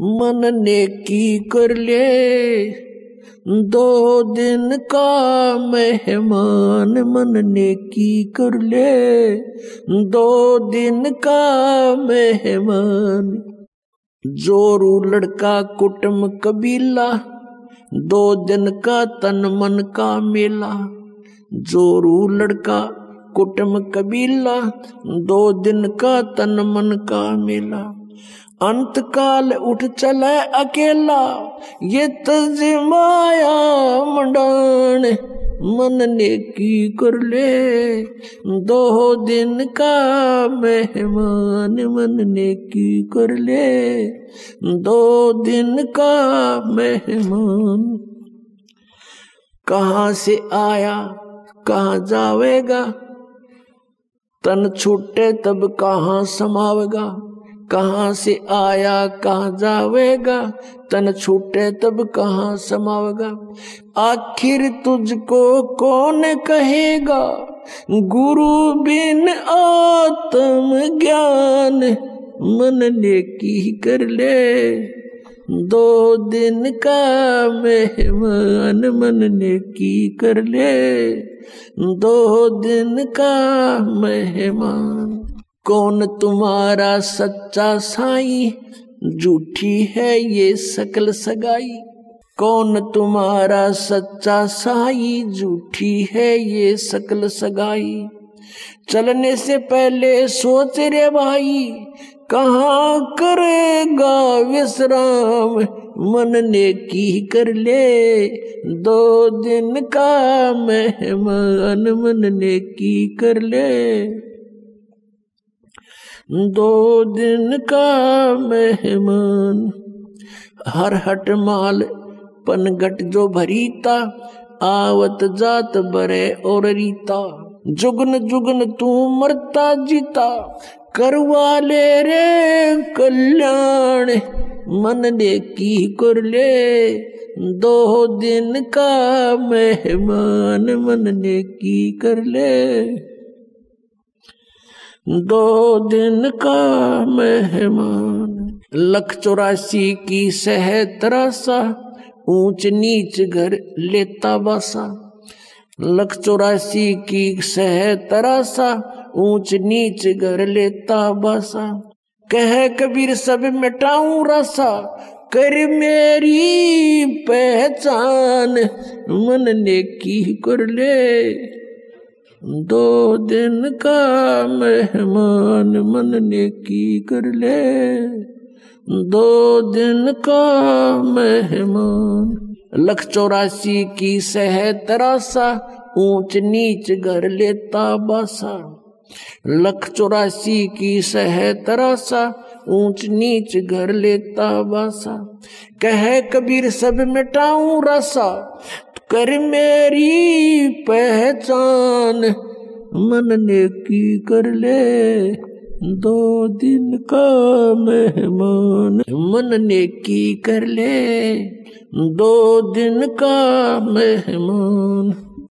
मन ने की कर ले? दो दिन का मेहमान मन ने की कर ले? दो दिन का मेहमान, जोरू लड़का कुटुम कबीला। दो दिन का तन मन का मेला, जोरू लड़का कुटुम कबीला। दो दिन का तन मन का मेला अंत काल उठ चले अकेला, ये तजमाया मंडान मन ने की कर ले। दो दिन का मेहमान मन ने की कर ले। दो दिन का मेहमान कहाँ से आया, कहाँ जावेगा? तन छूटे तब कहाँ समावेगा? कहाँ से आया, कहाँ जावेगा? तन छूटे तब कहाँ समावेगा? आखिर तुझको कौन कहेगा? गुरु बिन आत्म ज्ञान मन ने की कर ले। दो दिन का मेहमान मन ने की कर ले। दो दिन का मेहमान कौन तुम्हारा सच्चा साई? झूठी है ये सकल सगाई। कौन तुम्हारा सच्चा साई? झूठी है ये सकल सगाई। चलने से पहले सोच रे भाई, कहाँ करेगा विश्राम? मन ने की कर ले, दो दिन का मेहमान मन ने की कर ले। दो दिन का मेहमान। हर हट माल पनगट जो भरीता, आवत जात बरे और रीता। जुगन जुगन तू मरता जीता, करवा ले रे कल्याण। मन ने की कर ले दो दिन का मेहमान, मन ने की कर ले। दो दिन का मेहमान। लख चौरासी की सह तरासा ऊंच नीच घर लेता बासा। लख चौरासी की सह तरासा ऊंच नीच घर लेता बासा। कह कबीर सब मिटाऊ रसा, कर मेरी पहचान, मन ने की कर ले। दो दिन का मेहमान मन ने की कर ले। दो दिन का मेहमान लख चौरासी की सह तरासा, ऊंच नीच घर लेता बासा लख चौरासी की सह तरासा ऊंच नीच घर लेता बासा। कह कबीर, सब मिटाऊ रसा। कर मेरी पहचान, मन ने की कर ले। दो दिन का मेहमान, मन ने की कर ले। दो दिन का मेहमान।